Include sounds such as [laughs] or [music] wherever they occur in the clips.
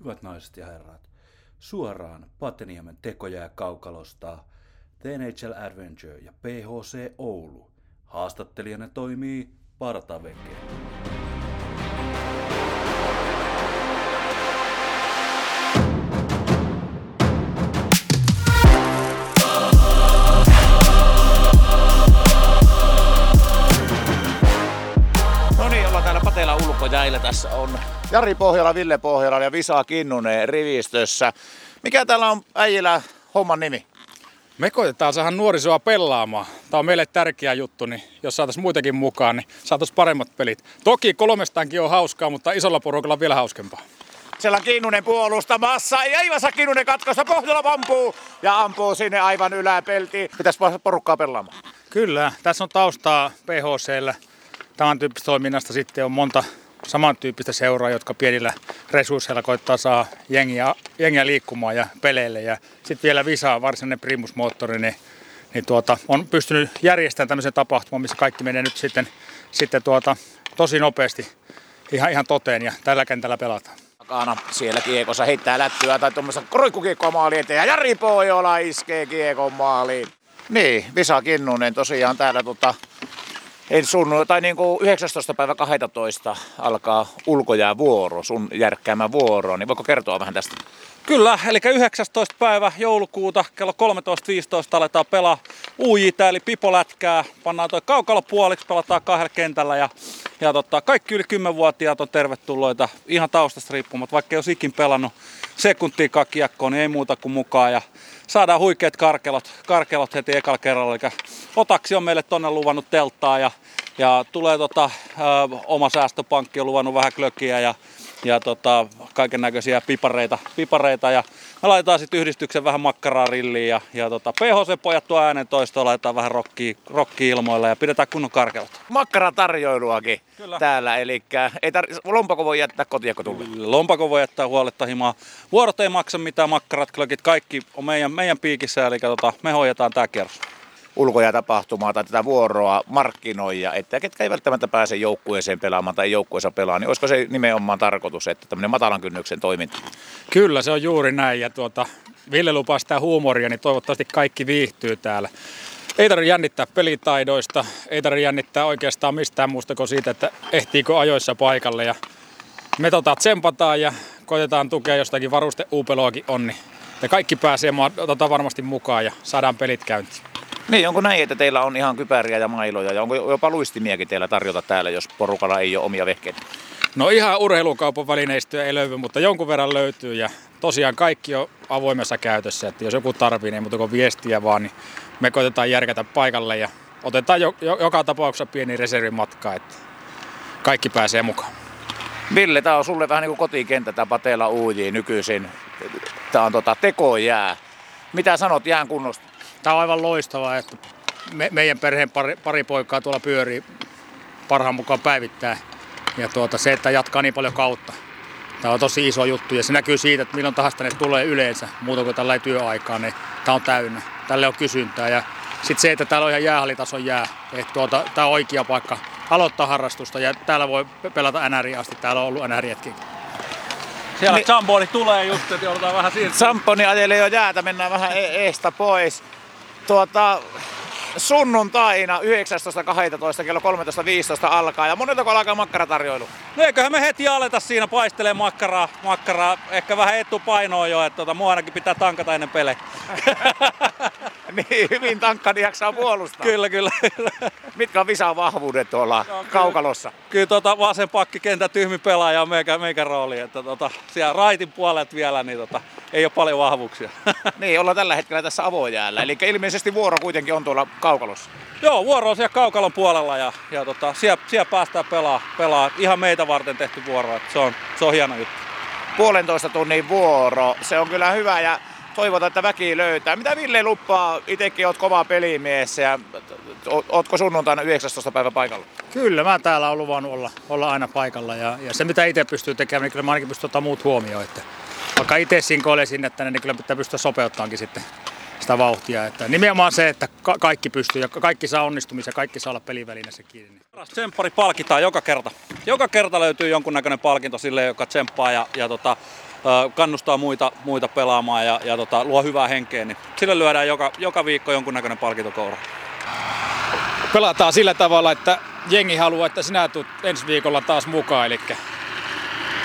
Hyvät naiset ja herrat, suoraan Pateniemen tekoja ja kaukalosta NHL Adventure ja PHC Oulu. Haastattelijana toimii Partaveke. Tässä on Jari Pohjola, Ville Pohjola ja Visa Kinnunen rivistössä. Mikä täällä on äijillä homman nimi? Me koitetaan saada nuorisoa pelaamaan. Tämä on meille tärkeä juttu, niin jos saataisiin muitakin mukaan, niin saataisiin paremmat pelit. Toki kolmestaankin on hauskaa, mutta isolla porukalla on vielä hauskempaa. Siellä on Kinnunen puolustamassa ja Ivasa Kinnunen katkosta Pohjola ampuu ja ampuu sinne aivan yläpeltiin. Pitäisi päästä porukkaa pelaamaan. Kyllä, tässä on taustaa PHCllä. Tämän tyyppistä toiminnasta sitten on monta samantyyppistä seuraa, jotka pienillä resursseilla koittaa saa jengiä, jengiä liikkumaan ja peleille. Ja sitten vielä Visa, varsinainen primusmoottori, niin, niin tuota, on pystynyt järjestämään tämmöisen tapahtuman, missä kaikki menee nyt sitten, sitten tuota, tosi nopeasti ihan, ihan toteen ja tällä kentällä pelataan. Takana siellä kiekossa heittää lättyä tai tuommoista roikkukiekkoa maaliin eteen ja Jari Pohjola iskee kiekon maaliin. Niin, Visa Kinnunen tosiaan täällä tota, en sun, tai niin kuin 19. päivä 12 alkaa ulkojäävuoro, sun järkkäämä vuoro, niin voiko kertoa vähän tästä? Kyllä, eli 19. päivä joulukuuta kello 13.15 aletaan pelaa UJ, eli pipolätkää. Pannaan toi kaukalo puoliksi, pelataan kahdella kentällä ja, ja tota, kaikki yli 10-vuotiaat on tervetulloita ihan taustasta riippumatta. Vaikka ei olisi ikin pelannut sekuntiikaan kiekkoon, niin ei muuta kuin mukaan. Ja saadaan huikeat karkelot, karkelot heti ekalla kerralla. Eli Otaksi on meille tonne luvannut telttaa ja, ja tulee tota, ö, oma säästöpankki on luvannut vähän klökiä ja ja tota, kaiken näköisiä pipareita, pipareita ja me laitetaan sitten yhdistyksen vähän makkaraa rilliin ja, ja tota, PHC-pojat tuo äänen toistoon, laitetaan vähän rokki, rokki ilmoille ja pidetään kunnon karkelut. Makkaratarjoiluakin Kyllä. täällä, eli ei tar- lompako voi jättää kotiin, kun tulee. Lompako voi jättää huoletta himaa. Vuorot ei maksa mitään, makkarat, klökit, kaikki on meidän, meidän piikissä, eli tota, me hoidetaan tämä kierros. Ulkojäätapahtumaa tai tätä vuoroa markkinoija, että ketkä ei välttämättä pääse joukkueeseen pelaamaan tai joukkueessa pelaamaan, niin olisiko se nimenomaan tarkoitus, että tämmöinen matalan kynnyksen toiminta? Kyllä, se on juuri näin. Ja tuota, Ville lupaa sitä huumoria, niin toivottavasti kaikki viihtyy täällä. Ei tarvitse jännittää pelitaidoista, ei tarvitse jännittää oikeastaan mistään muusta kuin siitä, että ehtiikö ajoissa paikalle. Ja me tota tsempataan ja koitetaan tukea jostakin varuste uupeloakin on, niin ja kaikki pääsee tota varmasti mukaan ja saadaan pelit käyntiin. Niin, onko näin, että teillä on ihan kypäriä ja mailoja ja onko jopa luistimiakin teillä tarjota täällä, jos porukalla ei ole omia vehkeitä? No ihan urheilukaupan välineistöä ei löydy, mutta jonkun verran löytyy ja tosiaan kaikki on avoimessa käytössä, että jos joku tarvii, niin mutta kun viestiä vaan, niin me koitetaan järkätä paikalle ja otetaan jo, jo, joka tapauksessa pieni reservimatka, että kaikki pääsee mukaan. Ville, tämä on sulle vähän niin kuin kotikenttä, tämä Patela UJ nykyisin. Tämä on tota, tekojää. Mitä sanot jään kunnosta? Tämä on aivan loistavaa, että me, meidän perheen pari, pari poikaa tuolla pyörii parhaan mukaan päivittäin. Ja tuota, se, että jatkaa niin paljon kautta. Tämä on tosi iso juttu ja se näkyy siitä, että milloin tahansa tänne tulee yleensä, muuta kuin tällä työaikaa, niin tämä on täynnä. Tälle on kysyntää ja sitten se, että täällä on ihan jäähallitason jää. Että tuota, tämä on oikea paikka aloittaa harrastusta ja täällä voi pelata NRI asti. Täällä on ollut NRietkin. Siellä Niin. Tulee just, että joudutaan vähän siirtymään. Samponi ajelee jo jäätä, mennään vähän e- eestä pois. Tuota, sunnuntaina 19.12. kello 13.15 alkaa ja moneltako alkaa makkaratarjoilu? No eiköhän me heti aleta siinä paistelee makkaraa, makkaraa ehkä vähän etupainoa jo, että tota, mua ainakin pitää tankata ennen pelejä. [laughs] [laughs] niin, hyvin tankkani jaksaa puolustaa. kyllä, kyllä. [laughs] Mitkä on Visan vahvuudet tuolla No, kyllä. kaukalossa? kyllä tota, vasen pakki kentän tyhmi pelaaja on meikä, meikä rooli. Että tota, siellä raitin puolet vielä, niin tota, ei ole paljon vahvuuksia. [laughs] Niin, ollaan tällä hetkellä tässä avojäällä. Eli ilmeisesti vuoro kuitenkin on tuolla kaukalossa. Joo, vuoro on siellä kaukalon puolella ja, ja tota, siellä, siellä, päästään pelaa, pelaa ihan meitä varten tehty vuoro. Että se, on, se on hieno juttu. Puolentoista tunnin vuoro. Se on kyllä hyvä ja toivotaan, että väki löytää. Mitä Ville luppaa? Itsekin oot kova pelimies ja ootko sunnuntaina 19. päivä paikalla? Kyllä, mä täällä olen luvannut olla, olla aina paikalla ja, ja se mitä itse pystyy tekemään, niin kyllä mä ainakin pystyn ottamaan muut huomioon. Että vaikka itse sinkoilee sinne tänne, niin kyllä pitää pystyä sopeuttaankin sitten sitä vauhtia. Että nimenomaan se, että ka- kaikki pystyy ja kaikki saa onnistumisia, kaikki saa olla pelivälineessä kiinni. Paras tsemppari palkitaan joka kerta. Joka kerta löytyy jonkunnäköinen palkinto sille, joka tsemppaa. Ja, ja tota, kannustaa muita, muita pelaamaan ja, ja tota, luo hyvää henkeä, niin sille lyödään joka, joka viikko jonkunnäköinen palkintokoura. Pelataan sillä tavalla, että jengi haluaa, että sinä tulet ensi viikolla taas mukaan, eli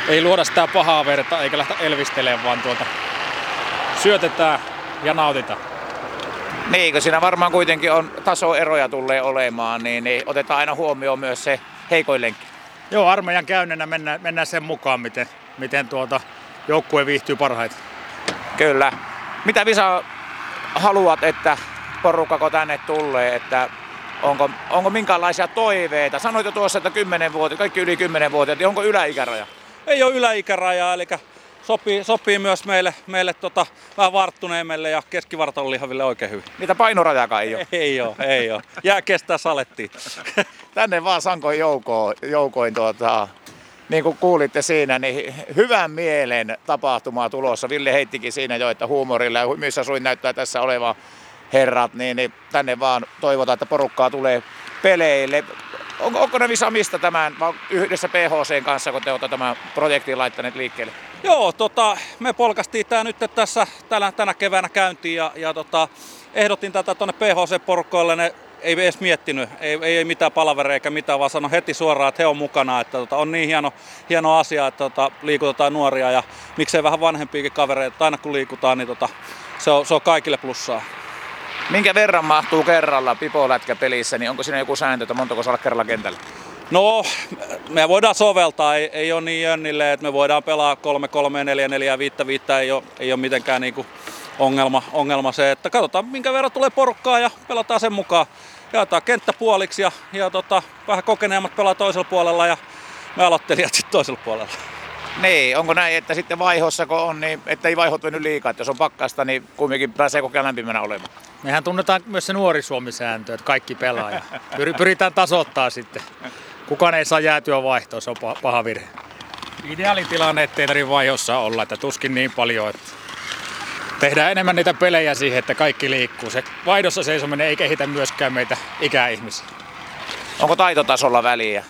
ei luoda sitä pahaa verta eikä lähteä elvistelemään, vaan tuota, syötetään ja nautitaan. Niin, kun siinä varmaan kuitenkin on tasoeroja tulee olemaan, niin, niin otetaan aina huomioon myös se heikoin lenkki. Joo, armeijan käynnänä mennään, mennään sen mukaan, miten, miten tuota, joukkue viihtyy parhaiten. Kyllä. Mitä Visa haluat, että porukkako tänne tulee, että onko, onko minkälaisia toiveita? Sanoit jo tuossa, että 10 vuotta, kaikki yli 10 vuotta, niin onko yläikäraja? Ei ole yläikärajaa, eli sopii, sopii myös meille, meille tota, vähän varttuneemmille ja keskivartalon lihaville oikein hyvin. Niitä painorajakaan ei ole. [laughs] Ei ole, ei ole. Jää kestää salettiin. Tänne vaan sankoin joukoin, joukoin tuota, niin kuin kuulitte siinä, niin hyvän mielen tapahtumaa tulossa. Ville heittikin siinä jo, että huumorilla ja missä suin näyttää tässä oleva herrat, niin, niin tänne vaan toivotaan, että porukkaa tulee peleille. On, onko ne Visa mistä tämän, yhdessä PHCn kanssa, kun te olette tämän projektin laittaneet liikkeelle? Joo, tota, me polkastiin tämä nyt tässä tänä, tänä keväänä käyntiin ja, ja tota, ehdotin tätä tuonne PHC-porukoille. Ne ei edes miettinyt, ei, ei, mitään palavereja eikä mitään, vaan sanoi heti suoraan, että he on mukana, että tota, on niin hieno, hieno asia, että tota, liikutetaan nuoria ja miksei vähän vanhempiakin kavereita, aina kun liikutaan, niin tota, se, on, se on kaikille plussaa. Minkä verran mahtuu kerralla pipolätkä pelissä, niin onko siinä joku sääntö, että montako saa kerralla kentällä? No, me voidaan soveltaa, ei, ei ole niin jönnille, että me voidaan pelaa 3, 3, 4, 4, 5, 5, ei ole, ei ole mitenkään niinku ongelma, ongelma se, että katsotaan minkä verran tulee porukkaa ja pelataan sen mukaan. Jaetaan kenttä puoliksi ja, ja tota, vähän kokeneemmat pelaa toisella puolella ja me aloittelijat sitten toisella puolella. Niin, onko näin, että sitten vaihossa kun on, niin että ei vaihot mennyt liikaa, että jos on pakkasta, niin kumminkin pääsee koko ajan lämpimänä olemaan. Mehän tunnetaan myös se nuori Suomi-sääntö, että kaikki pelaa ja pyritään tasoittaa sitten. Kukaan ei saa jäätyä vaihtoa, se on paha virhe. Ideaalitilanne, ettei tarvitse vaihossa olla, että tuskin niin paljon, että tehdään enemmän niitä pelejä siihen, että kaikki liikkuu. Se vaihdossa seisominen ei kehitä myöskään meitä ikäihmisiä. Onko taitotasolla väliä?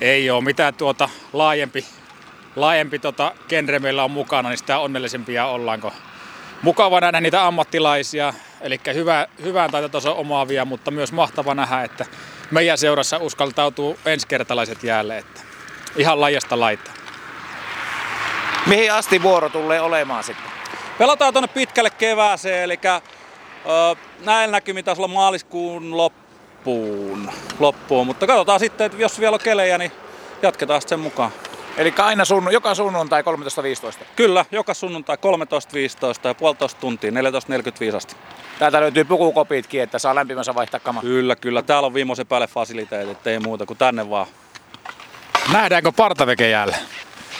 Ei ole mitään tuota laajempi, laajempi tota genre meillä on mukana, niin sitä onnellisempia ollaanko. Mukava nähdä niitä ammattilaisia, eli hyvä, hyvän taitotason omaavia, mutta myös mahtava nähdä, että meidän seurassa uskaltautuu ensikertalaiset jäälle, että ihan lajasta laittaa. Mihin asti vuoro tulee olemaan sitten? Pelataan tuonne pitkälle kevääseen, eli ö, näillä näkymin taas olla maaliskuun loppuun, loppuun. Mutta katsotaan sitten, että jos vielä on kelejä, niin jatketaan sen mukaan. Eli aina sunnu, joka sunnuntai 13.15? Kyllä, joka sunnuntai 13.15 ja puolitoista tuntia, 14.45 asti. Täältä löytyy pukukopitkin, että saa lämpimänsä vaihtaa kama. Kyllä, kyllä. Täällä on viimeisen päälle fasiliteetit, ei muuta kuin tänne vaan. Nähdäänkö partaveke jäällä?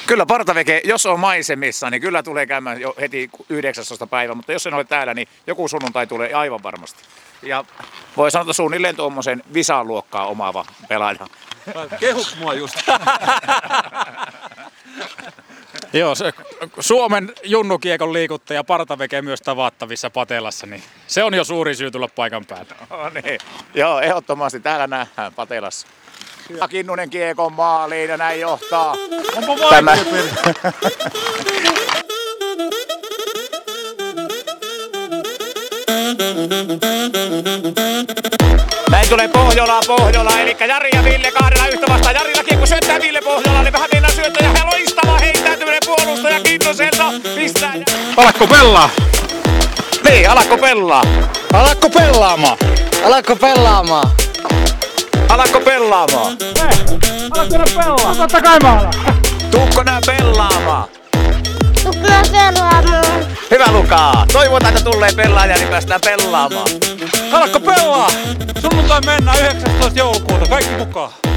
Kyllä partaveke, jos on maisemissa, niin kyllä tulee käymään jo heti 19. päivä, mutta jos en ole täällä, niin joku sunnuntai tulee aivan varmasti. Ja voi sanoa, että suunnilleen tuommoisen visaluokkaa omaava pelaaja. Kehut mua just. [laughs] Joo, se, Suomen junnukiekon liikuttaja partaveke myös tavattavissa Patelassa, niin se on jo suuri syy tulla paikan päälle. No niin. Joo, ehdottomasti täällä nähdään Patelassa. Kinnunen kiekon maaliin ja näin johtaa. Onpa Tämä. [laughs] Näin tulee Pohjola, Pohjola, eli Jari ja Ville kahdella yhtä vastaan. Jarilla kiekko syöttää Ville Pohjola, niin vähän mennään syöttää ja loistava heittäytyminen puolustaja Kinnuselta. Pistää ja... Alakko pelaa? Niin, alakko pelaa? Alakko pelaamaan? Alatko pelaamaan? Alakko pelaamaan? Totta kai mä alan. Tuukko nää pelaamaan? Tukkaa pelaamaan. Hyvä Lukaa. Toivotaan, että tulee pelaaja, niin päästään pelaamaan. Alakko pelaa! Sunnuntai mennään 19. joulukuuta, kaikki mukaan.